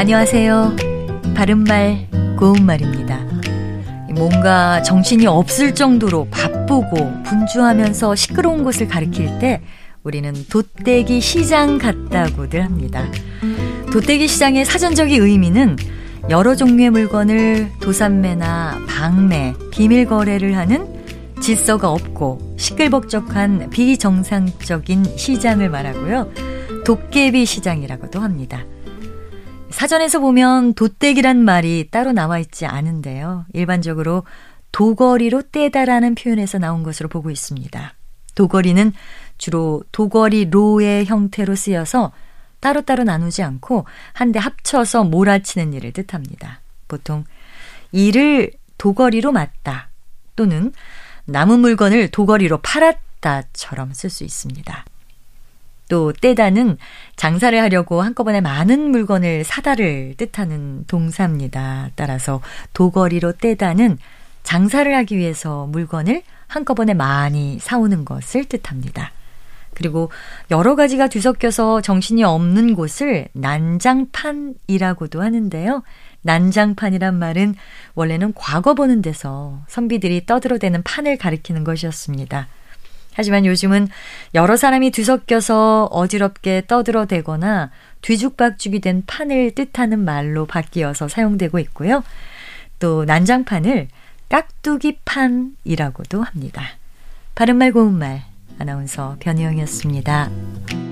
안녕하세요. 바른말, 고운말입니다. 뭔가 정신이 없을 정도로 바쁘고 분주하면서 시끄러운 곳을 가리킬 때 우리는 돛대기 시장 같다고들 합니다. 돛대기 시장의 사전적인 의미는 여러 종류의 물건을 도산매나 방매, 비밀 거래를 하는 질서가 없고 시끌벅적한 비정상적인 시장을 말하고요. 도깨비 시장이라고도 합니다. 사전에서 보면 돛대기란 말이 따로 나와 있지 않은데요. 일반적으로 도거리로 떼다라는 표현에서 나온 것으로 보고 있습니다. 도거리는 주로 도거리로의 형태로 쓰여서 따로따로 나누지 않고 한데 합쳐서 몰아치는 일을 뜻합니다. 보통 일을 도거리로 맞다 또는 남은 물건을 도거리로 팔았다처럼 쓸 수 있습니다. 또 떼다 는 장사를 하려고 한꺼번에 많은 물건을 사다를 뜻하는 동사입니다. 따라서 도거리로 떼다는 장사를 하기 위해서 물건을 한꺼번에 많이 사오는 것을 뜻합니다. 그리고 여러 가지가 뒤섞여서 정신이 없는 곳을 난장판이라고도 하는데요. 난장판이란 말은 원래는 과거 보는 데서 선비들이 떠들어대는 판을 가리키는 것이었습니다. 하지만 요즘은 여러 사람이 뒤섞여서 어지럽게 떠들어대거나 뒤죽박죽이 된 판을 뜻하는 말로 바뀌어서 사용되고 있고요. 또 난장판을 깍두기판이라고도 합니다. 바른말 고운말 아나운서 변희영이었습니다.